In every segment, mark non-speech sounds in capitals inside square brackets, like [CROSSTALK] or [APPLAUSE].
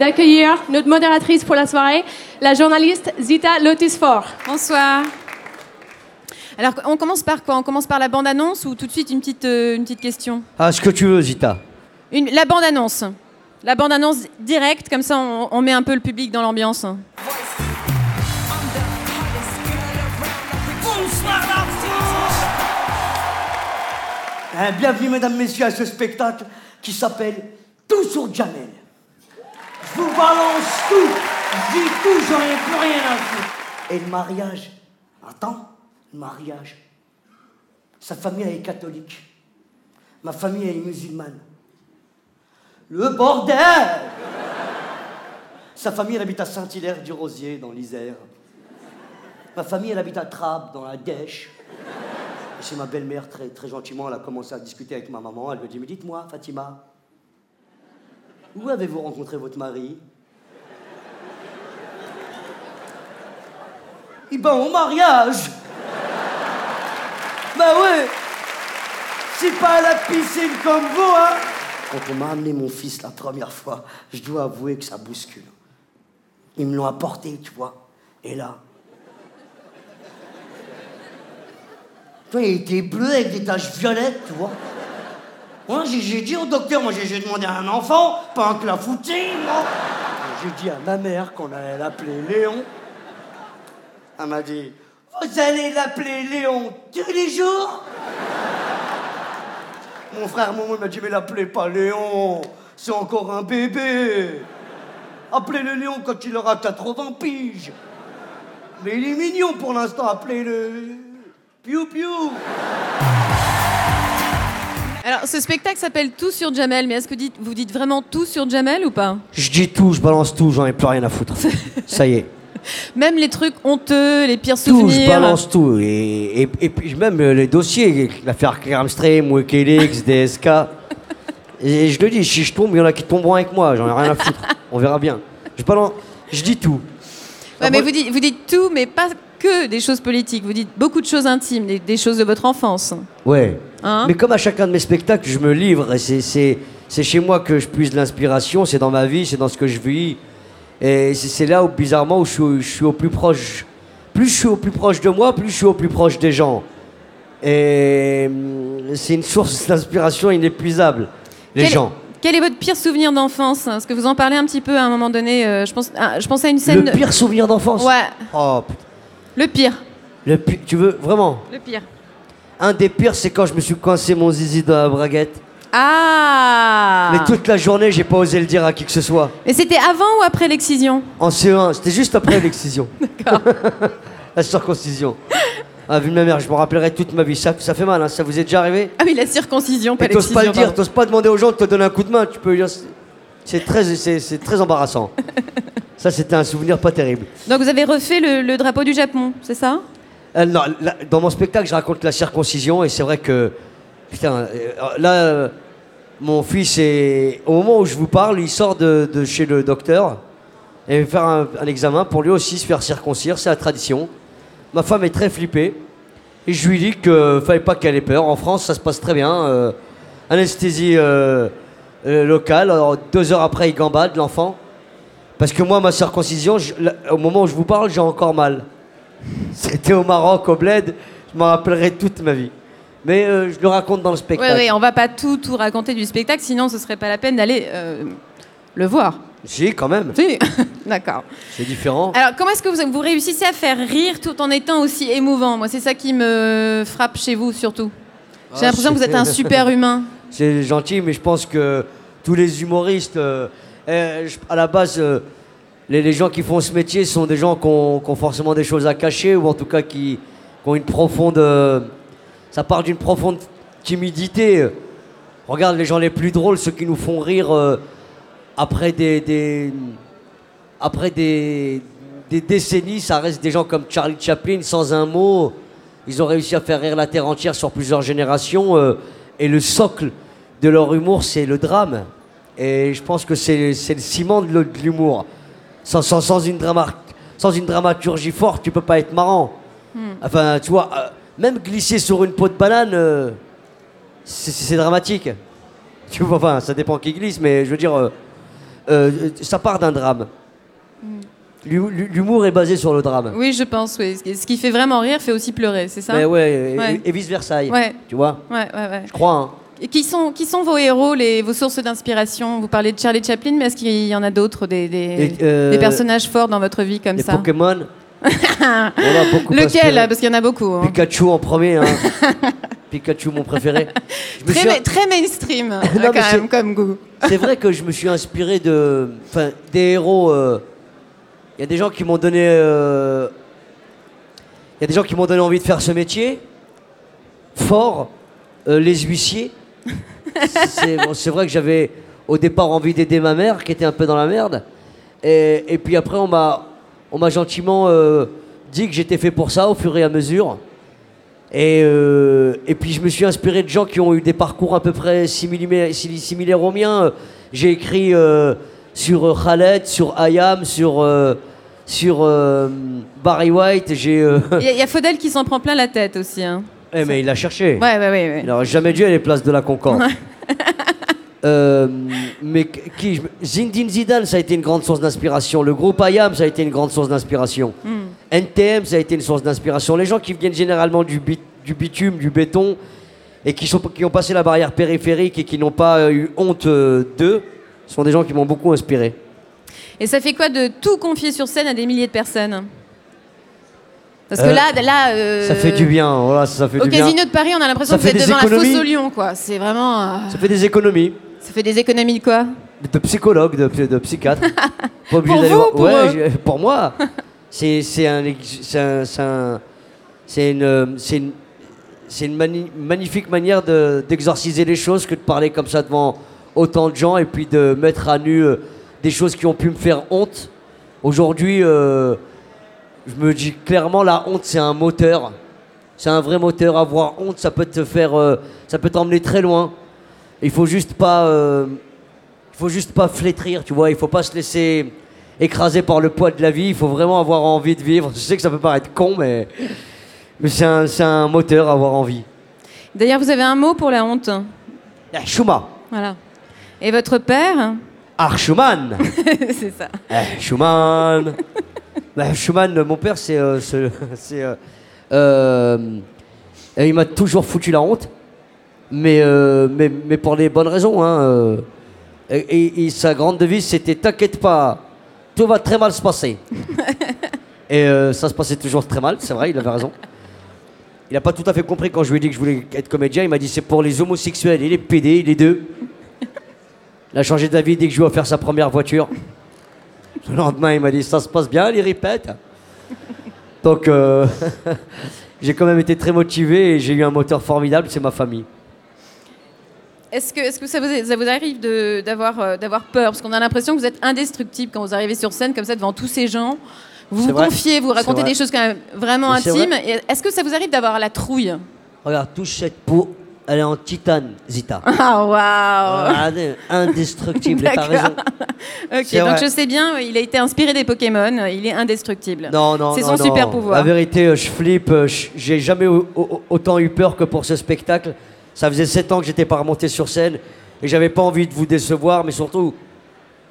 d'accueillir notre modératrice pour la soirée, la journaliste Zita Lotisfort. Bonsoir. Alors, on commence par quoi? On commence par la bande-annonce ou tout de suite une petite, euh, une petite question? Ah, ce que tu veux, Zita. Une- La bande-annonce. La bande-annonce directe, comme ça on, on met un peu le public dans l'ambiance. Hein, bienvenue, mesdames, messieurs, à ce spectacle qui s'appelle Tout sur Jamel. Je vous balance tout, je dis tout, j'en ai plus rien à foutre. Et le mariage Attends, le mariage. Sa famille, est catholique. Ma famille, est musulmane. Le bordel Sa famille, elle habite à Saint-Hilaire-du-Rosier, dans l'Isère. Ma famille, elle habite à Trappes, dans la Dèche. Et chez ma belle-mère, très, très gentiment, elle a commencé à discuter avec ma maman. Elle a dit Mais dites-moi, Fatima, où avez-vous rencontré votre mari? Eh ben, au mariage Bah ouais C'est pas à la piscine comme vous, hein? Quand on m'a amené mon fils la première fois, je dois avouer que ça bouscule. Ils me l'ont apporté, tu vois. Et là, Toi, il était bleu avec des taches violettes, tu vois. Moi, j'ai dit au docteur, moi, j'ai j'ai demandé à un enfant, pas un clafoutis, moi. J'ai dit à ma mère qu'on allait l'appeler Léon. Elle m'a dit, vous allez l'appeler Léon tous les jours? Mon frère Momo m'a dit, mais l'appelez pas Léon, c'est encore un bébé. Appelez-le Léon quand il aura 80 piges. Mais il est mignon pour l'instant, appelez-le Piou Piou. Alors, ce spectacle s'appelle Tout sur Jamel, mais est-ce que dites- vous dites vraiment tout sur Jamel ou pas? Je dis tout, je balance tout, j'en ai plus rien à foutre. [LAUGHS] Ça y est. Même les trucs honteux, les pires Tout, souvenirs. je balance tout. Et, et, et puis même les dossiers, l'affaire Clearstream, Wikileaks, DSK. [LAUGHS] Et je le dis, si je tombe, il y en a qui tomberont avec moi, j'en ai rien à foutre. On verra bien. Je balance, je dis tout. Ouais, mais vous dites, vous dites tout, mais pas que des choses politiques. Vous dites beaucoup de choses intimes, des, des choses de votre enfance. Ouais. Hein Mais comme à chacun de mes spectacles, je me livre. et C'est, chez moi que je puise l'inspiration, c'est dans ma vie, c'est dans ce que je vis. Et c'est, là où, bizarrement, où je, suis, au- je suis au plus proche. Plus je suis au plus proche de moi, plus je suis au plus proche des gens. Et hum, c'est une source [LAUGHS] d'inspiration inépuisable, les quel, gens. Quel est votre pire souvenir d'enfance? Est-ce que vous en parlez un petit peu à un moment donné euh, je, pense, ah, je pensais à une scène. Le pire souvenir d'enfance? Ouais, Oh, putain. le pire. Le pi- tu veux vraiment? Le pire. Un des pires, c'est quand je me suis coincé mon zizi dans la braguette. Ah Mais toute la journée, j'ai pas osé le dire à qui que ce soit. Mais c'était avant ou après l'excision En CE1, c'était juste après l'excision. [LAUGHS] [LAUGHS] la circoncision. Ah, vu de ma mère, je m'en rappellerai toute ma vie. Ça, ça fait mal, hein. ça vous est déjà arrivé Ah oui, la circoncision, pas Et t'oses l'excision. pas le dire, t'oses pas demander aux gens de te donner un coup de main. Tu peux dire, c'est- très, c'est, c'est très embarrassant. [LAUGHS] ça, c'était un souvenir pas terrible. Donc vous avez refait le, le drapeau du Japon, c'est ça? Euh, dans mon spectacle, je raconte la circoncision et c'est vrai que. Putain, euh, là, mon fils est. Au moment où je vous parle, il sort de, chez le docteur et va faire un, examen pour lui aussi se faire circoncire, c'est la tradition. Ma femme est très flippée et je lui dis qu'il fallait pas qu'elle ait peur. En France, ça se passe très bien. euh, anesthésie locale. Deux heures après, il gambade, l'enfant. Parce que moi, ma circoncision, au moment où je vous parle, j'ai encore mal. C'était au Maroc, au Bled. Je m'en rappellerai toute ma vie. Mais euh, je le raconte dans le Oui, spectacle. oui, on va pas tout, tout raconter du spectacle, sinon ce serait pas la peine d'aller euh, le voir. Si, quand même. Si, [LAUGHS] d'accord. C'est différent. Alors, comment est-ce que vous, vous réussissez à faire rire tout en étant aussi émouvant? Moi, c'est ça qui me frappe chez vous, surtout. J'ai Ah, l'impression que vous êtes un super humain. [LAUGHS] C'est gentil, mais je pense que tous les humoristes, euh, je- à la base, les, gens qui font ce métier sont des gens qui ont, forcément des choses à cacher, ou en tout cas qui, ont une profonde. euh, ça part d'une profonde timidité. Regarde les gens les plus drôles, ceux qui nous font rire euh, après des, après des, décennies, ça reste des gens comme Charlie Chaplin, sans un mot. Ils ont réussi à faire rire la terre entière sur plusieurs générations. euh, et le socle de leur humour, c'est le drame. Et je pense que c'est le ciment de l'humour. Sans, sans, sans, une drama- sans une dramaturgie forte, tu peux pas être marrant. Enfin, tu vois, euh, même glisser sur une peau de banane, euh, c'est dramatique. [LAUGHS] Tu vois, enfin, ça dépend qui glisse, mais je veux dire, euh, ça part d'un drame. L'hu- L'humour est basé sur le drame. Oui, je pense, oui. Ce qui fait vraiment rire fait aussi pleurer, c'est ça? Mais ouais, et- Ouais. et, vice versa. Ouais. Tu vois? Ouais. Je crois. hein. Qui sont, qui sont vos héros, les, vos sources d'inspiration? Vous parlez de Charlie Chaplin, mais est-ce qu'il y en a d'autres, des, euh, des personnages forts dans votre vie comme Les ça? Pokémon. [LAUGHS] on a beaucoup Lequel? inspiré. Parce qu'il y en a beaucoup. hein. Pikachu en premier. hein. [LAUGHS] Pikachu, mon préféré. Je me Très, suis- ma- très mainstream, [LAUGHS] quand même, comme goût. C'est vrai que je me suis inspiré de, enfin, des héros. euh, Il y a des gens qui m'ont donné, euh, il y a des gens qui m'ont donné envie de faire ce métier. Fort, euh, les huissiers. C'est vrai que j'avais au départ envie d'aider ma mère qui était un peu dans la merde. Et, puis après, on m'a, gentiment euh, dit que j'étais fait pour ça au fur et à mesure. Et, euh, et puis je me suis inspiré de gens qui ont eu des parcours à peu près similaires, similaires aux miens. J'ai écrit euh, sur Khaled, sur Ayam, sur, sur Barry White. Il y a Faudel qui s'en prend plein la tête aussi. Hein. Eh, mais il a cherché. Ouais, ouais, ouais. ouais. Il n'aurait jamais dû aller place de la Concorde. [LAUGHS] Euh, mais qui Zidane, ça a été une grande source d'inspiration. Le groupe IAM, ça a été une grande source d'inspiration. NTM, ça a été une source d'inspiration. Les gens qui viennent généralement du, bit- du bitume, du béton, et qui, sont, qui ont passé la barrière périphérique et qui n'ont pas euh, eu honte euh, d'eux, sont des gens qui m'ont beaucoup inspiré. Et ça fait quoi de tout confier sur scène à des milliers de personnes? Parce que Euh, là, là euh, Ça fait du bien, voilà, ça fait Au du bien. casino de Paris, on a l'impression que vous êtes devant la économies. fosse au lion, quoi. C'est vraiment. euh, Ça fait des économies. Ça fait des économies de quoi? De psychologue, de, de psychiatre. [LAUGHS] Pour vous, voir- pour ouais, moi, c'est un, un- une, c'est une, c'est une mani- magnifique manière de- d'exorciser les choses que de parler comme ça devant autant de gens et puis de mettre à nu euh, des choses qui ont pu me faire honte. Aujourd'hui, euh, je me dis clairement, la honte, c'est un moteur. C'est un vrai moteur. Avoir honte, ça peut te faire, euh, ça peut t'emmener très loin. Il faut juste pas, euh, faut juste pas flétrir, tu vois. Il faut pas se laisser écraser par le poids de la vie. Il faut vraiment avoir envie de vivre. Je sais que ça peut paraître con, mais, mais c'est un, un moteur, avoir envie. D'ailleurs, vous avez un mot pour la honte. Eh, Schumann, Voilà. Et votre père? Schumann, [LAUGHS] C'est ça. Eh, Schumann. [LAUGHS] Bah, Schumann, mon père, c'est, euh, c'est, [LAUGHS] c'est, euh, euh, il m'a toujours foutu la honte, mais, euh, mais, mais pour les bonnes raisons. Hein, euh. et, et- et sa grande devise, c'était "T'inquiète pas, tout va très mal se passer." [LAUGHS] et euh, ça se passait toujours très mal, c'est vrai, il avait raison. Il n'a pas tout à fait compris quand je lui ai dit que je voulais être comédien. Il m'a dit c'est pour les homosexuels et les PD, les deux. Il a changé d'avis dès que je lui ai offert sa première voiture. Le lendemain, il m'a dit ça se passe bien, les répète. Donc, euh, [LAUGHS] j'ai quand même été très motivé et j'ai eu un moteur formidable, c'est ma famille. Est-ce que, est-ce que ça, vous, ça vous arrive de- d'avoir, euh, d'avoir peur? Parce qu'on a l'impression que vous êtes indestructible quand vous arrivez sur scène comme ça devant tous ces gens. Vous vous vrai. confiez, vous racontez des choses quand même vraiment Mais intimes. Est-ce que ça vous arrive d'avoir la trouille? Regarde, touche cette peau, elle est en titane, Zita. [LAUGHS] Ah waouh indestructible, t'as D'accord. raison. [LAUGHS] Ok, donc je sais bien, il a été inspiré des Pokémon, il est indestructible. Non, non, C'est son non. super pouvoir. La vérité, euh, je flippe. euh, J'ai jamais au- au- autant eu peur que pour ce spectacle. Ça faisait sept ans que j'étais pas remonté sur scène et j'avais pas envie de vous décevoir, mais surtout,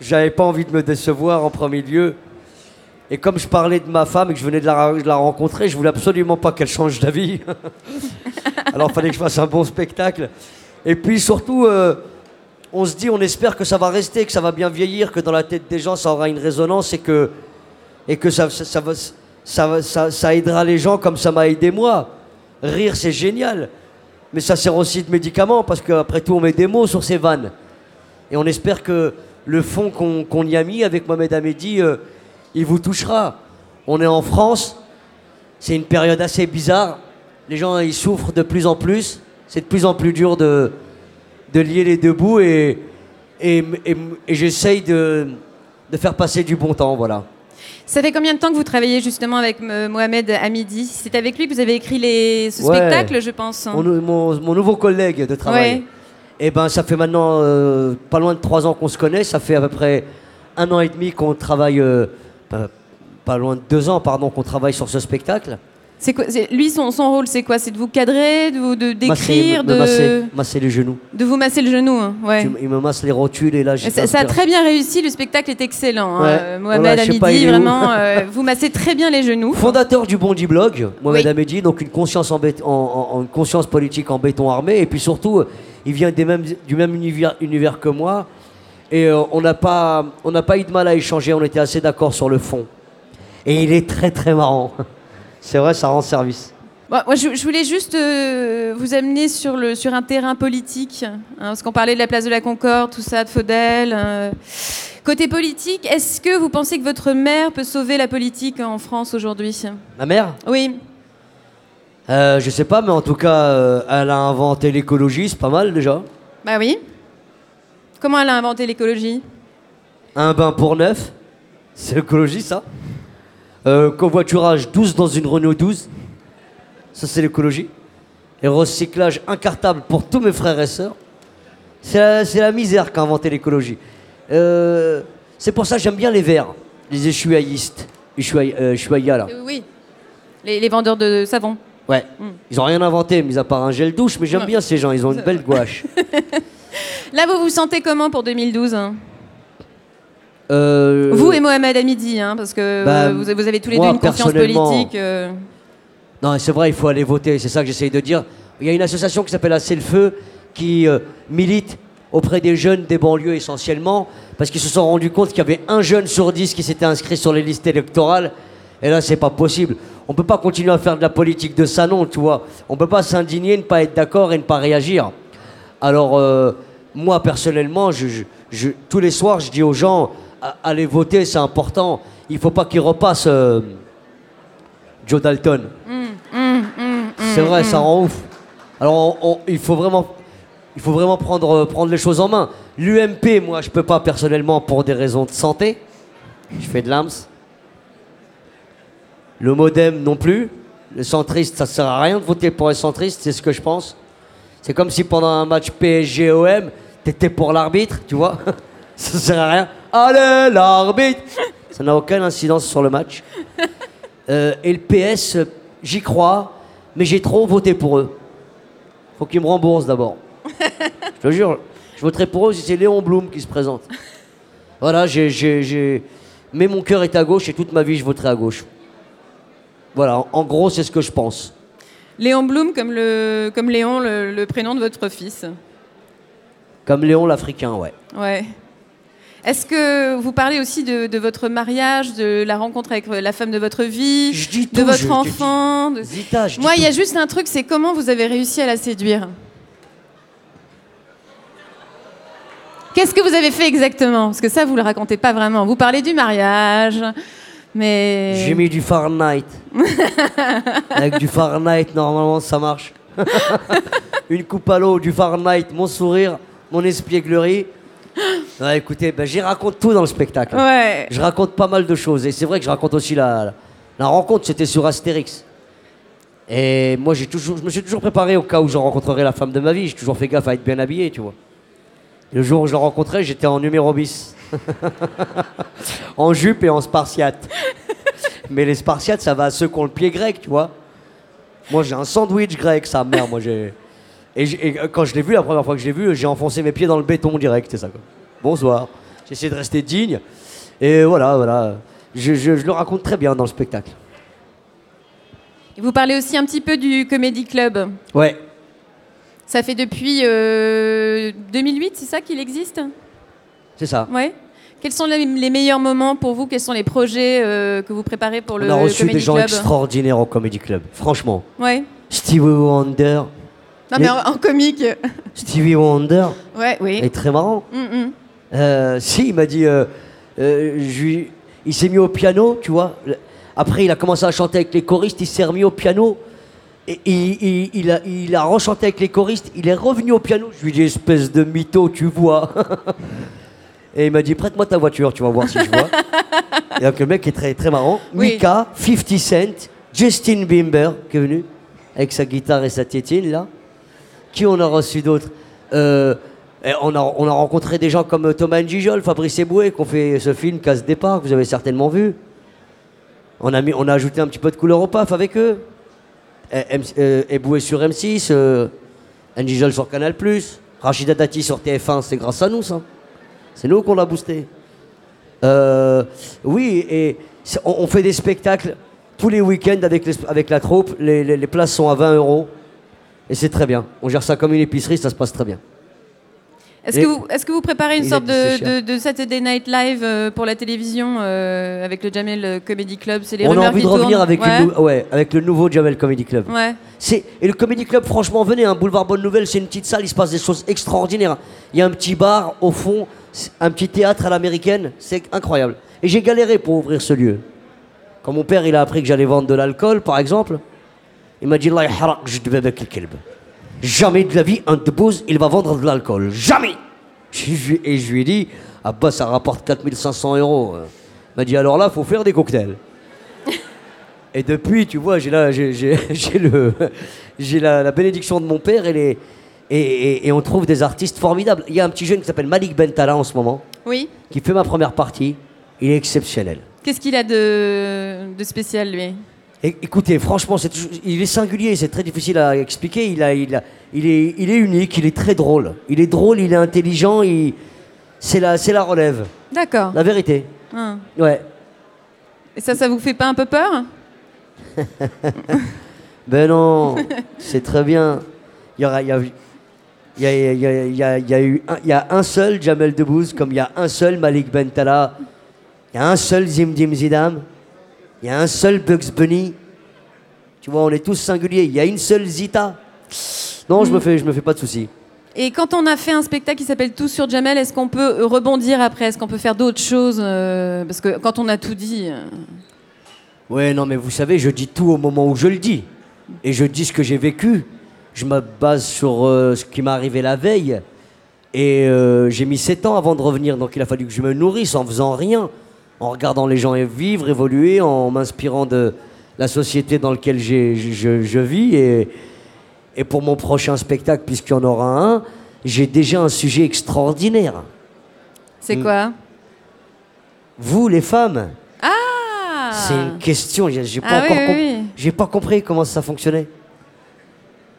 j'avais pas envie de me décevoir en premier lieu. Et comme je parlais de ma femme et que je venais de la, rencontrer, je voulais absolument pas qu'elle change d'avis. [LAUGHS] Alors il fallait que je fasse un bon spectacle. Et puis surtout, euh, on se dit, on espère que ça va rester, que ça va bien vieillir, que dans la tête des gens, ça aura une résonance et que, et que ça, ça, ça ça aidera les gens comme ça m'a aidé moi. Rire, c'est génial. Mais ça sert aussi de médicament parce qu'après tout, on met des mots sur ces vannes. Et on espère que le fond qu'on qu'on y a mis avec Mohamed Hamedi, euh, il vous touchera. On est en France, c'est une période assez bizarre. Les gens, ils souffrent de plus en plus. C'est de plus en plus dur de, de lier les deux bouts et, et, et- et j'essaye de, de faire passer du bon temps, voilà. Ça fait combien de temps que vous travaillez justement avec euh, Mohamed Hamidi? C'est avec lui que vous avez écrit les... ce Ouais. spectacle, je pense. Mon, mon- mon nouveau collègue de travail. Ouais. Et ben, ça fait maintenant euh, pas loin de trois ans qu'on se connaît. Ça fait à peu près un an et demi qu'on travaille, euh, pas, pas loin de deux ans, pardon, qu'on travaille sur ce spectacle. Quoi Lui, son, son rôle, c'est quoi? C'est de vous cadrer, de vous d'écrire, de, masser, masser les genoux. de vous masser le genou. hein, Ouais. Il me masse les rotules et là j'ai. Ça, ça a très bien réussi, le spectacle est excellent. hein. Ouais. Euh, Mohamed Hamidi, vraiment, euh, [LAUGHS] vous massez très bien les genoux. Fondateur du Bondi Blog, Mohamed Oui. Donc une conscience, en bét- en- en- en- une conscience politique en béton armé, et puis surtout, euh, il vient des mêmes, du même univers, univers que moi, et euh, on n'a pas, on n'a pas eu de mal à échanger, on était assez d'accord sur le fond. Et il est très très marrant. [LAUGHS] C'est vrai, ça rend service. Bon, moi, je, je voulais juste euh, vous amener sur, le, sur un terrain politique, hein, parce qu'on parlait de la place de la Concorde, tout ça, de Faudel. euh. Côté politique, est-ce que vous pensez que votre mère peut sauver la politique en France aujourd'hui? Ma mère? Oui. euh, Je sais pas, mais en tout cas, elle a inventé l'écologie, c'est pas mal déjà. Bah oui. Comment elle a inventé l'écologie Un bain pour neuf, c'est l'écologie ça. Euh, covoiturage 12 dans une Renault 12, ça c'est l'écologie. Et recyclage incartable pour tous mes frères et sœurs. C'est la, misère qu'a inventé l'écologie. Euh, c'est pour ça que j'aime bien les verts, les échouaillistes. Euh, là. Oui. Les, les vendeurs de savon. Ouais. Ils ont rien inventé, mis à part un gel douche, mais j'aime bien ces gens, ils ont une belle gouache. [LAUGHS] Là, vous vous sentez comment pour 2012 hein? Euh, Vous et Mohamed Hamidi, hein, parce que bah, vous, vous avez tous les moi, deux une confiance personnellement, politique. euh. Non, c'est vrai, il faut aller voter, c'est ça que j'essaye de dire. Il y a une association qui s'appelle Assez le Feu qui euh, milite auprès des jeunes des banlieues essentiellement, parce qu'ils se sont rendus compte qu'il y avait un jeune sur dix qui s'était inscrit sur les listes électorales. Et là, c'est pas possible. On peut pas continuer à faire de la politique de salon, tu vois. On peut pas s'indigner, ne pas être d'accord et ne pas réagir. Alors, moi, personnellement, je, je- je- tous les soirs, je dis aux gens, allez voter, c'est important. Il faut pas qu'ils repassent euh, Joe Dalton. c'est vrai, ça rend ouf. Alors, on- on- il faut vraiment, il faut vraiment prendre, euh, prendre les choses en main. L'UMP, moi, je peux pas personnellement pour des raisons de santé. Je fais de l'AMS. Le modem non plus. Les centristes, ça sert à rien de voter pour les centristes, c'est ce que je pense. C'est comme si pendant un match PSG-OM, t'étais pour l'arbitre, tu vois. [LAUGHS] ça sert à rien. Allez, l'arbitre Ça n'a aucune incidence sur le match. Euh, et le PS, j'y crois, mais j'ai trop voté pour eux. Faut qu'ils me remboursent d'abord. [LAUGHS] je te jure, je voterai pour eux si c'est Léon Blum qui se présente. Voilà, j'ai, Mais mon cœur est à gauche et toute ma vie je voterai à gauche. Voilà, en- en gros, c'est ce que je pense. Léon Blum, comme, le, comme Léon, le, le prénom de votre fils. Comme Léon l'Africain, ouais. Ouais. Est-ce que vous parlez aussi de, de votre mariage, de la rencontre avec la femme de votre vie, Je dis de votre je- je dis- enfant de- Zita, je Moi, il y a juste un truc, c'est comment vous avez réussi à la séduire? Qu'est-ce que vous avez fait exactement? Parce que ça, vous le racontez pas vraiment. Vous parlez du mariage, mais... J'ai mis du Fahrenheit. [LAUGHS] Avec du Fahrenheit, normalement, ça marche. [LAUGHS] Une coupe à l'eau, du Fahrenheit, mon sourire, mon espièglerie. [GASPS] Écoutez, ben, j'y raconte tout dans le spectacle. Ouais. Je raconte pas mal de choses. Et c'est vrai que je raconte aussi la, la, la rencontre, c'était sur Astérix. Et moi, j'ai toujours, je me suis toujours préparé au cas où je rencontrerai la femme de ma vie. J'ai toujours fait gaffe à être bien habillé, tu vois. Le jour où je la rencontrais, j'étais en numéro bis. [LAUGHS] en jupe et en spartiate. [LAUGHS] Mais les spartiates, ça va à ceux qui ont le pied grec, tu vois. Moi, j'ai un sandwich grec, sa mère. Moi, j'ai. Et, quand je l'ai vu, la première fois que je l'ai vu, j'ai enfoncé mes pieds dans le béton direct, c'est ça. Quoi. Bonsoir. J'ai essayé de rester digne. Et voilà, voilà. Je, je- je le raconte très bien dans le spectacle. Et Vous parlez aussi un petit peu du Comedy Club. Ouais. Ça fait depuis euh, 2008, c'est ça qu'il existe? C'est ça. Ouais. Quels sont les, les meilleurs moments pour vous? Quels sont les projets euh, que vous préparez pour le On a reçu Comedy des gens Club? extraordinaires au Comedy Club. Franchement. Ouais. Stevie Wonder. Non, mais en, en comique. Stevie Wonder Ouais, oui. est très marrant. Mm, mm. Euh, si, il m'a dit. euh, euh, je il s'est mis au piano, tu vois. Après, il a commencé à chanter avec les choristes, il s'est remis au piano. Et il, a, il a rechanté avec les choristes, il est revenu au piano. Je lui ai dit, espèce de mytho, tu vois. [LAUGHS] Et il m'a dit, prête-moi ta voiture, tu vas voir si je vois. [LAUGHS] Et donc le mec est très, très marrant. Oui. Mika, 50 Cent, Justin Bieber, qui est venu, avec sa guitare et sa tétine, là. Qui on a reçu d'autres Euh, on, a, on a rencontré des gens comme Thomas Njijol, Fabrice Eboué, qui ont fait ce film Casse Départ, que vous avez certainement vu. On a, mis, on a ajouté un petit peu de couleur au paf avec eux. euh, Eboué sur M6, euh, sur Canal+, Rachida Dati sur TF1, c'est grâce à nous, ça. C'est nous qu'on l'a boosté. Euh, oui, et on, fait des spectacles tous les week-ends avec, avec la troupe. Les places sont à 20 euros. Et c'est très bien. On gère ça comme une épicerie, ça se passe très bien. Est-ce que, vous, est-ce que vous préparez une sorte de, cher. de, de Saturday Night Live euh, pour la télévision euh, avec le Jamel Comedy Club C'est les on a envie qui de revenir avec, ouais. une nou- ouais, avec le nouveau Jamel Comedy Club. Ouais. Et le Comedy Club, franchement, venez, un boulevard Bonne Nouvelle, c'est une petite salle, il se passe des choses extraordinaires. Il y a un petit bar au fond, un petit théâtre à l'américaine, c'est incroyable. Et j'ai galéré pour ouvrir ce lieu. Quand mon père il a appris que j'allais vendre de l'alcool, par exemple, il m'a dit Allah yahrak jd babak al-kalb. Jamais de la vie un debouz il va vendre de l'alcool, jamais. Et je lui ai dit ah bah ça rapporte 4500 euros. Il m'a dit alors là faut faire des cocktails. [LAUGHS] Et depuis, tu vois, j'ai la, [LAUGHS] la, la bénédiction de mon père et, les, et, et- et on trouve des artistes formidables. Il y a un petit jeune qui s'appelle Malik Bentala en ce moment, Oui. qui fait ma première partie. Il est exceptionnel. Qu'est-ce qu'il a de, de spécial, lui? Écoutez, franchement, toujours- il est singulier, c'est très difficile à expliquer. Il, a, il, a- il, est, il est unique, il est très drôle. Il est drôle, il est intelligent, il, c'est, la, relève, D'accord. la vérité. Hein. Ouais. Et ça, ça vous fait pas un peu peur [LAUGHS] Ben non, c'est très bien. Il y aura, il y a, il y a, il y a- il y a- il y a eu un, il y a un seul Jamel Debbouze, comme il y a un seul Malik Bentala, il y a un seul Zimdim Zidam, il y a un seul Bugs Bunny. Tu vois, on est tous singuliers. Il y a une seule Zita. Non, je me fais, je me fais pas de soucis. Et quand on a fait un spectacle qui s'appelle Tout sur Jamel, est-ce qu'on peut rebondir après? Est-ce qu'on peut faire d'autres choses euh, Parce que quand on a tout dit. euh, Ouais, non, mais vous savez, je dis tout au moment où je le dis. Et je dis ce que j'ai vécu. Je me base sur euh, ce qui m'est arrivé la veille. Et euh, j'ai mis 7 ans avant de revenir. Donc il a fallu que je me nourrisse en faisant rien. En regardant les gens vivre, évoluer, en m'inspirant de la société dans laquelle je, je vis. Et, et pour mon prochain spectacle, puisqu'il y en aura un, j'ai déjà un sujet extraordinaire. C'est quoi? Vous, les femmes, Ah c'est une question. J'ai pas Ah oui, encore oui, com- oui. J'ai pas compris comment ça fonctionnait.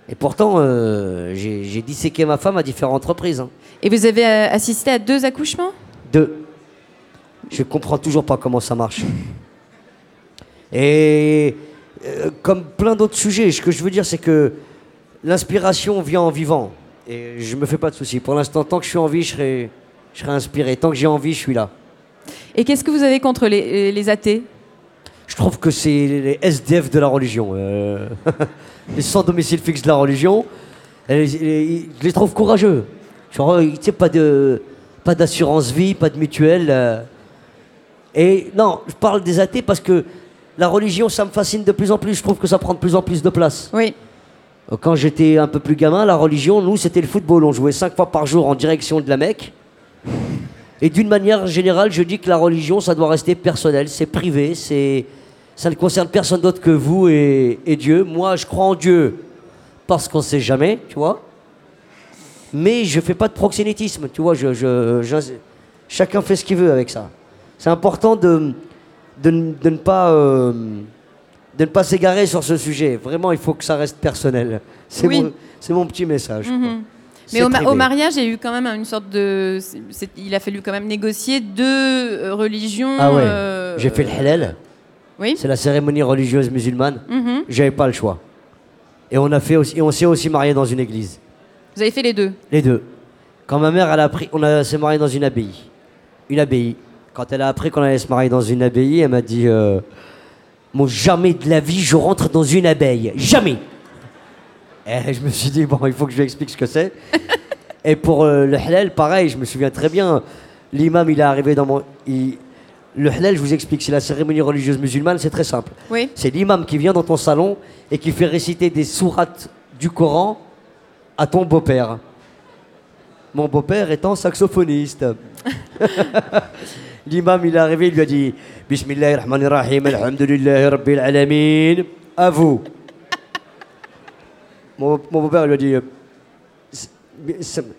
Et pourtant, euh, j'ai j'ai disséqué ma femme à différentes reprises. hein. Et vous avez euh, assisté à deux accouchements? Deux. Je comprends toujours pas comment ça marche. Et euh, comme plein d'autres sujets, ce que je veux dire, c'est que l'inspiration vient en vivant. Et je me fais pas de soucis. Pour l'instant, tant que je suis en vie, je serai, je serai inspiré. Tant que j'ai envie, je suis là. Et qu'est-ce que vous avez contre les, les athées? Je trouve que c'est les SDF de la religion. euh, [LAUGHS] les sans domicile fixe de la religion. Et je les trouve courageux. Genre, euh, tu sais, pas de pas d'assurance vie, pas de mutuelle. euh. Et non, je parle des athées parce que la religion, ça me fascine de plus en plus. Je trouve que ça prend de plus en plus de place. Oui. Quand j'étais un peu plus gamin, la religion, nous, c'était le football. On jouait cinq fois par jour en direction de la Mecque. Et d'une manière générale, je dis que la religion, ça doit rester personnel, c'est privé, c'est, ça ne concerne personne d'autre que vous et, et Dieu. Moi, je crois en Dieu parce qu'on ne sait jamais, tu vois. Mais je fais pas de proxénétisme, tu vois. Je, je- je- chacun fait ce qu'il veut avec ça. C'est important de, de, ne pas, euh, de ne pas s'égarer sur ce sujet. Vraiment, il faut que ça reste personnel. C'est Oui. mon, mon petit message. Mhm. Mais au, ma- privé. au mariage, il y a eu quand même une sorte de. il a fallu quand même négocier deux euh, religions. Ah ouais. euh, J'ai fait le halal. Oui. C'est la cérémonie religieuse musulmane. Mhm. J'avais pas le choix. Et on a fait aussi, et on s'est aussi marié dans une église. Vous avez fait les deux. Les deux. Quand ma mère, elle a appris, on s'est marié dans une abbaye. Une abbaye. Quand elle a appris qu'on allait se marier dans une abbaye, elle m'a dit euh, Moi, jamais de la vie, je rentre dans une abeille. Jamais Et je me suis dit Bon, il faut que je lui explique ce que c'est. Et pour euh, le halal, pareil, je me souviens très bien. L'imam, il est arrivé dans mon. il- Le halal, je vous explique, c'est la cérémonie religieuse musulmane, c'est très simple. Oui. C'est l'imam qui vient dans ton salon et qui fait réciter des sourates du Coran à ton beau-père. Mon beau-père étant saxophoniste. [LAUGHS] L'imam, il est arrivé, il lui a dit Bismillahirrahmanirrahim, alhamdulillahi rabbil alamin. À vous. Mon, mon beau-père lui a dit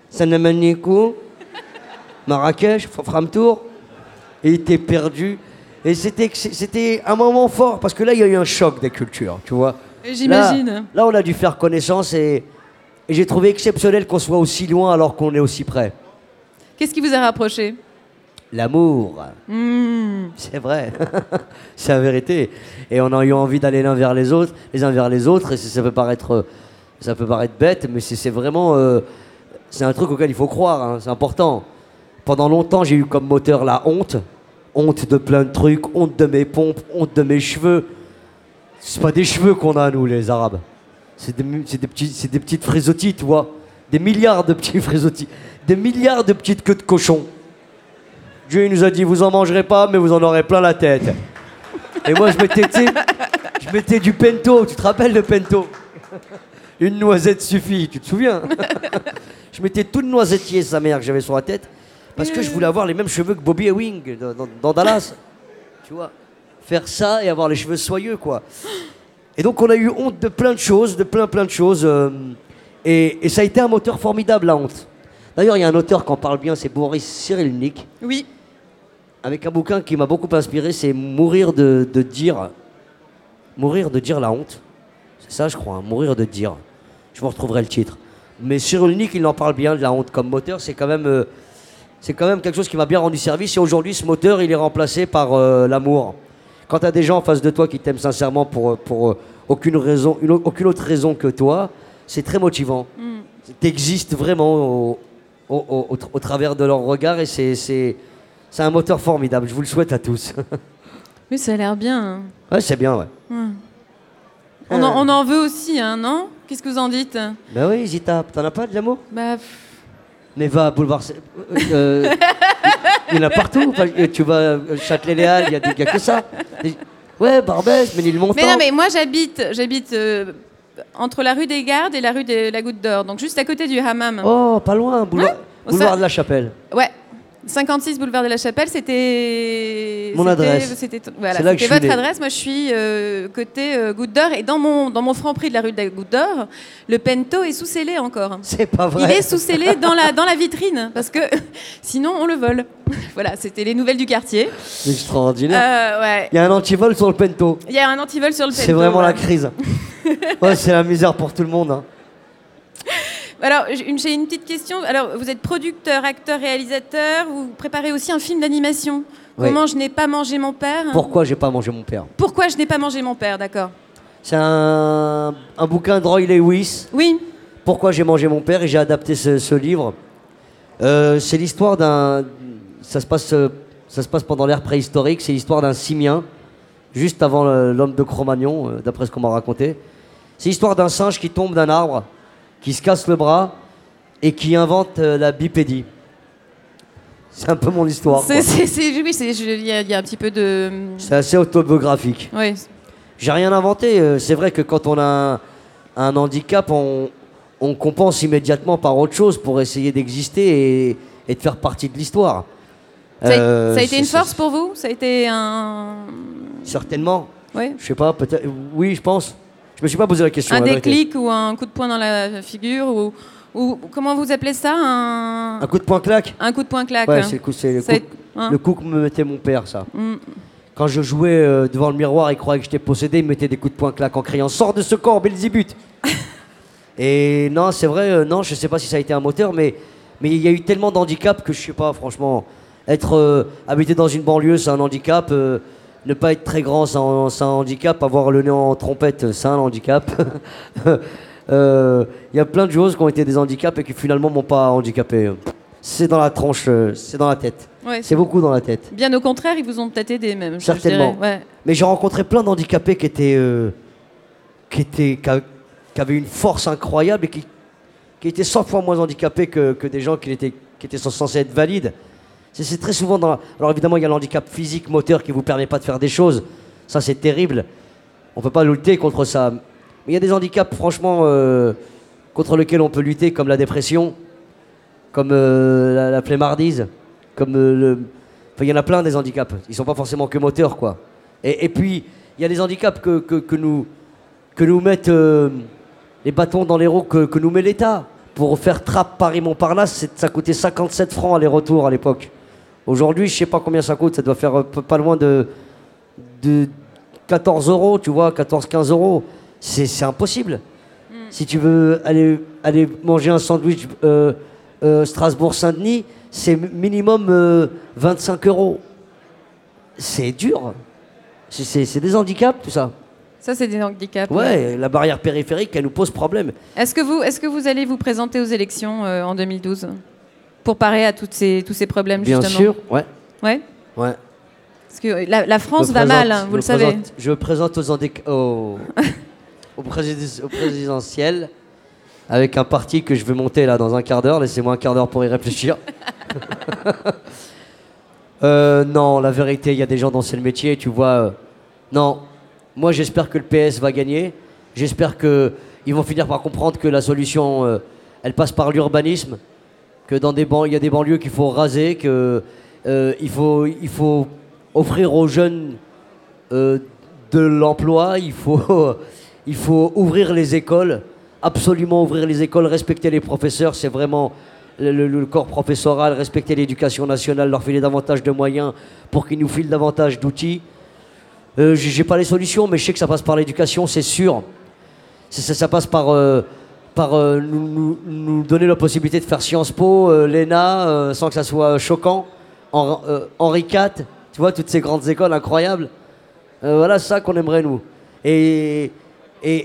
Sanamanikou, Marrakech, Framtour. Et il était perdu. Et c'était c'était un moment fort parce que là, il y a eu un choc des cultures, tu vois. J'imagine. Là, là, on a dû faire connaissance et, et j'ai trouvé exceptionnel qu'on soit aussi loin alors qu'on est aussi près. Qu'est-ce qui vous a rapproché? L'amour. Hmm. C'est vrai. [LAUGHS] c'est la vérité. Et on a eu envie d'aller l'un vers les autres, les uns vers les autres. Et ça peut paraître, ça peut paraître bête, mais c'est vraiment, euh, c'est un truc auquel il faut croire. hein, c'est important. Pendant longtemps, j'ai eu comme moteur la honte, honte de plein de trucs, honte de mes pompes, honte de mes cheveux. C'est pas des cheveux qu'on a nous, les Arabes. C'est des, mu- c'est des petits, c'est des petites frisottis, tu vois. Des milliards de petits [LAUGHS] frisottis, des milliards de petites queues de cochon. Dieu nous a dit vous en mangerez pas mais vous en aurez plein la tête. Et moi je je mettais du pento, tu te rappelles le pento? Une noisette suffit, tu te souviens? Je mettais tout le noisettier sa mère que j'avais sur la tête parce que je voulais avoir les mêmes cheveux que Bobby Ewing dans, Dallas. Tu vois? Faire ça et avoir les cheveux soyeux quoi. Et donc on a eu honte de plein de choses, de plein plein de choses. euh, et, et ça a été un moteur formidable la honte. D'ailleurs il y a un auteur qui en parle bien, c'est Boris Cyrulnik Oui. Avec un bouquin qui m'a beaucoup inspiré, c'est Mourir de, de dire. Mourir de dire la honte. C'est ça, je crois, hein, Mourir de dire. Je vous retrouverai le titre. Mais Cyrulnik, il en parle bien de la honte comme moteur. C'est quand même, euh, c'est quand même quelque chose qui m'a bien rendu service. Et aujourd'hui, ce moteur, il est remplacé par euh, l'amour. Quand tu as des gens en face de toi qui t'aiment sincèrement pour, euh, pour euh, aucune, raison, une au- aucune autre raison que toi, c'est très motivant. Tu existes vraiment au, au- au- au- au travers de leur regard et c'est, c'est, un moteur formidable. Je vous le souhaite à tous. [LAUGHS] Mais ça a l'air bien. hein. ouais, c'est bien, ouais. On, en, on en veut aussi, hein, non? Qu'est-ce que vous en dites? Ben oui, Zita, t'en as pas de l'amour? Bah, pff, Mais va à Boulevard. Sé- euh, [LAUGHS] il y en a partout. Enfin, euh, tu vas à Châtelet-Léal, il y a, a que ça. Ouais, Barbès, Ménilmontant. Mais non, mais moi j'habite, j'habite euh, entre la rue des Gardes et la rue de la Goutte d'Or, donc juste à côté du hammam. Oh, pas loin, boulevard, de la Chapelle. Ouais. 56 boulevard de la Chapelle, c'était. Mon adresse. C'était voilà, C'est là que c'était je suis votre né. adresse. Moi, je suis euh, côté euh, Goutte d'Or et dans mon dans mon franc prix de la rue de la Goutte d'Or, le Pento est sous scellé encore. C'est pas vrai. Il est sous scellé dans la dans la vitrine parce que [LAUGHS] sinon on le vole. [LAUGHS] voilà, c'était les nouvelles du quartier. C'est extraordinaire. Euh, ouais. Il y a un antivol sur le Pento. Il y a un antivol sur le Pento. C'est vraiment la crise. [LAUGHS] ouais, c'est la misère pour tout le monde. hein. Alors, j'ai une, petite question. Alors, vous êtes producteur, acteur, réalisateur. Vous préparez aussi un film d'animation. Oui. Comment je n'ai pas mangé mon père Pourquoi j'ai pas mangé mon père Pourquoi je n'ai pas mangé mon père, d'accord. C'est un, un bouquin de Roy Lewis. Oui. Pourquoi j'ai mangé mon père et j'ai adapté ce, ce livre. Euh, c'est l'histoire d'un. Ça se passe, ça se passe pendant l'ère préhistorique. C'est l'histoire d'un simien, juste avant l'homme de Cro-Magnon, euh, d'après ce qu'on m'a raconté. C'est l'histoire d'un singe qui tombe d'un arbre, qui se casse le bras et qui invente euh, la bipédie. C'est un peu mon histoire. C'est, quoi. c'est, c'est- oui, c'est- je- il y, a- il y a un petit peu de. C'est assez autobiographique. Oui. J'ai rien inventé. euh, C'est vrai que quand on a un, un handicap, on, on compense immédiatement par autre chose pour essayer d'exister et, et de faire partie de l'histoire. Ça, a- Euh, ça a été c'est- une c'est- force pour vous? Ça a été un. Certainement. Oui. Je sais pas, peut-être. Oui, je pense. Je me suis pas posé la question. Un la vérité. déclic ou un coup de poing dans la figure ou, ou comment vous appelez ça un, Un coup de poing claque un coup de poing claque. Ouais, c'est le coup, c'est le coup, hein. le coup que me mettait mon père, ça. Mm. Quand je jouais euh, devant le miroir, il croyait que j'étais possédé, il me mettait des coups de poing claque en criant Sors de ce corps, Belzébuth [LAUGHS] Et non, c'est vrai, euh, non, je sais pas si ça a été un moteur, mais mais il y a eu tellement d'handicaps que je sais pas, franchement. Être euh, habité dans une banlieue, c'est un handicap. Euh, ne pas être très grand, c'est un, handicap. Avoir le nez en trompette, c'est un handicap. [LAUGHS] Euh, Il y a plein de choses qui ont été des handicaps et qui finalement m'ont pas handicapé. C'est dans la tranche, euh, c'est dans la tête. Ouais, C'est beaucoup dans la tête. Bien au contraire, ils vous ont peut-être aidé même. je Certainement. Ouais. Mais j'ai rencontré plein d'handicapés qui étaient, euh, qui étaient, qui avaient une force incroyable et qui, qui étaient 100 fois moins handicapés que, que des gens qui étaient, qui étaient censés être valides. C'est- très souvent dans. Alors évidemment, il y a l'handicap physique, moteur, qui vous permet pas de faire des choses. Ça, c'est terrible. On peut pas lutter contre ça. Mais il y a des handicaps, franchement, euh, contre lesquels on peut lutter, comme la dépression, comme euh, la, la comme euh, le. Enfin, il y en a plein des handicaps. Ils sont pas forcément que moteurs, quoi. Et, puis, il y a des handicaps que, que, nous, que nous mettent les bâtons dans les roues que, que nous met l'État. Pour faire trappe Paris-Montparnasse, ça coûtait 57 francs aller-retour à l'époque. Aujourd'hui, je sais pas combien ça coûte, ça doit faire euh, pas loin de, de 14 euros, tu vois, 14-15 euros. c'est impossible. Si tu veux aller, aller manger un sandwich euh, euh, Strasbourg-Saint-Denis, c'est minimum euh, 25 euros. C'est dur. C'est- des handicaps, tout ça. Ça, c'est des handicaps. Ouais, la barrière périphérique, elle nous pose problème. Est-ce que, vous, est que vous allez vous présenter aux élections euh, en 2012 pour parer à toutes ces, tous ces problèmes, Bien justement sûr, ouais. Ouais ouais. Parce que la, la France va présente- mal, hein, vous le présente- savez. Je me présente aux, [LAUGHS] au, au, présidentiel au présidentiel avec un parti que je vais monter là dans un quart d'heure. Laissez-moi un quart d'heure pour y réfléchir. [LAUGHS] Euh, non, la vérité, il y a des gens dans ce métier, tu vois. euh, non, moi j'espère que le PS va gagner. J'espère que ils vont finir par comprendre que la solution, euh, elle passe par l'urbanisme, que dans des il y a des banlieues qu'il faut raser, que euh, il faut, il faut offrir aux jeunes euh, de l'emploi, il faut, [LAUGHS] il faut ouvrir les écoles, absolument ouvrir les écoles, respecter les professeurs, c'est vraiment le, corps professoral, respecter l'éducation nationale, leur filer davantage de moyens pour qu'ils nous filent davantage d'outils. Euh, j'ai pas les solutions, mais je sais que ça passe par l'éducation, c'est sûr. Ça passe par, euh, par euh, nous, donner la possibilité de faire Sciences Po, euh, l'ENA, euh, sans que ça soit choquant. Hen- Henri IV, tu vois, toutes ces grandes écoles incroyables. Voilà ça qu'on aimerait, nous. Et,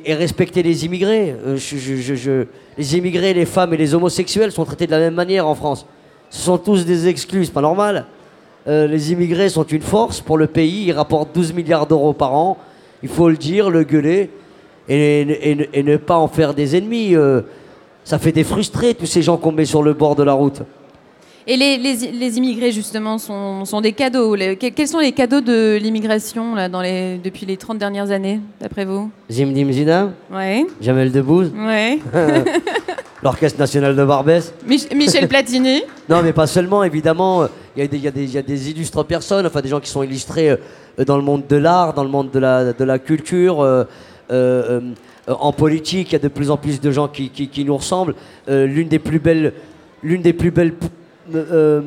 respecter les immigrés. Les immigrés, les femmes et les homosexuels sont traités de la même manière en France. Ce sont tous des exclus, c'est pas normal. Les immigrés sont une force pour le pays, ils rapportent 12 milliards d'euros par an. Il faut le dire, le gueuler et, et- et- et ne pas en faire des ennemis. euh, ça fait des frustrés, tous ces gens qu'on met sur le bord de la route. Et les, les, les immigrés, justement, sont, sont des cadeaux. Les- quels sont les cadeaux de l'immigration là, dans les, depuis les 30 dernières années, d'après vous? Zim Dim Zidane, Ouais. Jamel Debbouze, Ouais. [LAUGHS] l'Orchestre National de Barbès. Mich- Michel Platini. [LAUGHS] Non, mais pas seulement, évidemment. Il y, a des- il y il y a des illustres personnes, enfin des gens qui sont illustrés euh, dans le monde de l'art, dans le monde de la, de la culture, euh, euh, euh, en politique. Il y a de plus en plus de gens qui, nous ressemblent. Euh, l'une des plus belles, l'une des plus belles euh, euh,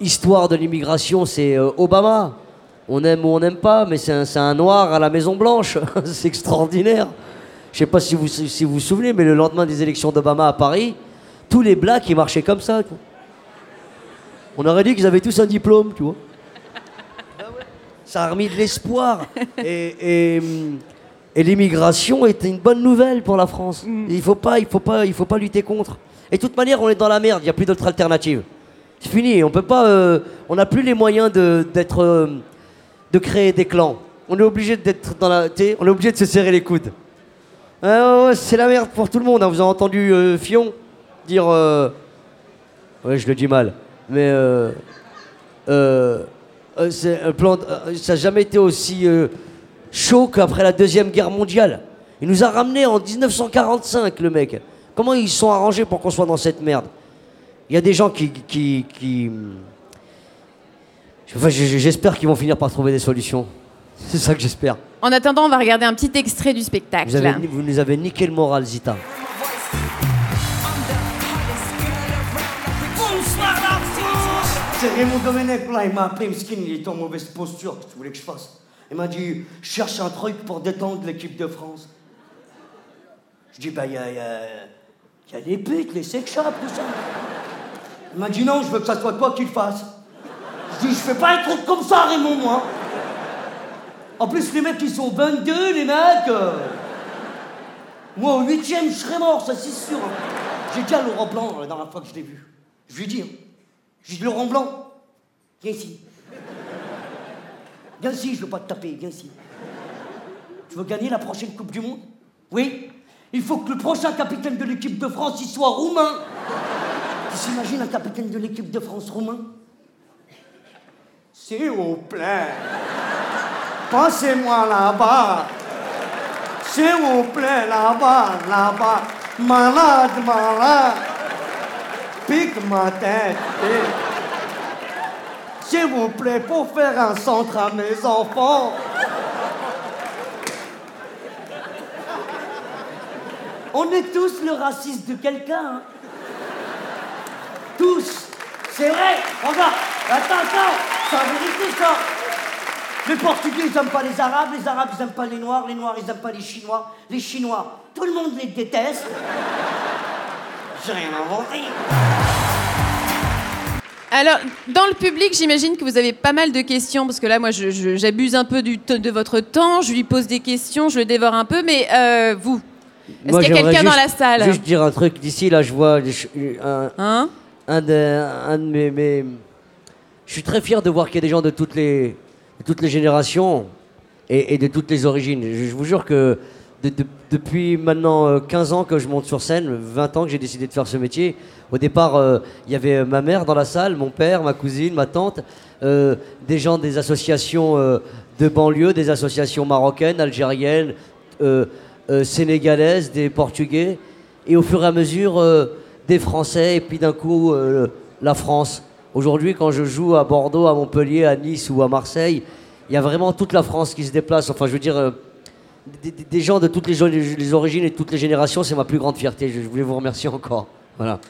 histoires de l'immigration, c'est euh, Obama. On aime ou on n'aime pas, mais c'est un, noir à la Maison Blanche. [LAUGHS] c'est extraordinaire. Je sais pas si vous si vous souvenez, mais le lendemain des élections d'Obama à Paris, tous les blacks ils marchaient comme ça. On aurait dit qu'ils avaient tous un diplôme, tu vois. Ça a remis de l'espoir. Et, hum, et l'immigration est une bonne nouvelle pour la France. Il faut pas, il faut pas, il faut pas lutter contre. Et de toute manière, on est dans la merde. Il n'y a plus d'autre alternative. C'est fini. On peut pas. euh, on n'a plus les moyens de d'être, euh, de créer des clans. On est obligé d'être dans la. On est obligé de se serrer les coudes. Ah c'est la merde pour tout le monde. hein. Vous avez entendu euh, Fion dire. Ouais, je le dis mal. Mais c'est un plan. ça n'a jamais été aussi chaud qu'après la deuxième guerre mondiale. Il nous a ramenés en 1945, le mec. Comment ils se sont arrangés pour qu'on soit dans cette merde? Il y a des gens qui, qui, qui- Enfin, j'espère qu'ils vont finir par trouver des solutions. [LAUGHS] C'est ça que j'espère. En attendant, on va regarder un petit extrait du spectacle. Vous, avez, vous nous avez niqué le moral, Zita. C'est Raymond Domenech, là, il m'a il était en mauvaise posture, qu'est-ce que tu voulais que je fasse? Il m'a dit, je cherche un truc pour détendre l'équipe de France. Je dis, bah, il y a, y a- y a les putes, les sex shops, tout ça. Il m'a dit, non, je veux que ça soit toi qui le fasses. Je dis, je fais pas un truc comme ça, Raymond, moi. En plus, les mecs, ils sont 22, les mecs. euh. Moi, au huitième, je serais mort, ça c'est sûr. J'ai dit à Laurent Blanc, la dernière fois que je l'ai vu, je lui ai dit, hein, je lui ai dit, Laurent Blanc, viens ici. Viens ici, je veux pas te taper, viens ici. Tu veux gagner la prochaine Coupe du Monde? Oui Il faut que le prochain capitaine de l'équipe de France, il soit roumain. Tu s'imagines un capitaine de l'équipe de France roumain? S'il vous plaît, passez-moi là-bas. S'il vous plaît, là-bas, là-bas, malade, malade, pique ma tête. pique. S'il vous plaît, pour faire un centre à mes enfants. On est tous le raciste de quelqu'un. hein. Tous. C'est vrai. Regarde. Attends, attends. C'est la vérité, ça. Les Portugais, ils n'aiment pas les Arabes, les Arabes, ils n'aiment pas les Noirs, les Noirs, ils n'aiment pas les Chinois, les Chinois, tout le monde les déteste. J'ai rien inventé. Alors, dans le public, j'imagine que vous avez pas mal de questions, parce que là, moi, je- je- j'abuse un peu du de votre temps, je lui pose des questions, je le dévore un peu, mais euh, vous, est-ce qu'il y a quelqu'un dans la salle Juste dire un truc d'ici, là, je vois un, Hein un de, un de mes, mes- Je suis très fier de voir qu'il y a des gens de toutes les, de toutes les générations et, et de toutes les origines. Je, je vous jure que de- de- depuis maintenant euh, 15 ans que je monte sur scène, 20 ans que j'ai décidé de faire ce métier, au départ, euh, il y avait ma mère dans la salle, mon père, ma cousine, ma tante, euh, des gens des associations euh, de banlieue, des associations marocaines, algériennes, euh, euh, sénégalaises, des portugais, et au fur et à mesure euh, des Français, et puis d'un coup euh, la France. Aujourd'hui, quand je joue à Bordeaux, à Montpellier, à Nice ou à Marseille, il y a vraiment toute la France qui se déplace. Enfin, je veux dire, euh, des, gens de toutes les, origines et toutes les générations, c'est ma plus grande fierté. Je voulais vous remercier encore. Voilà.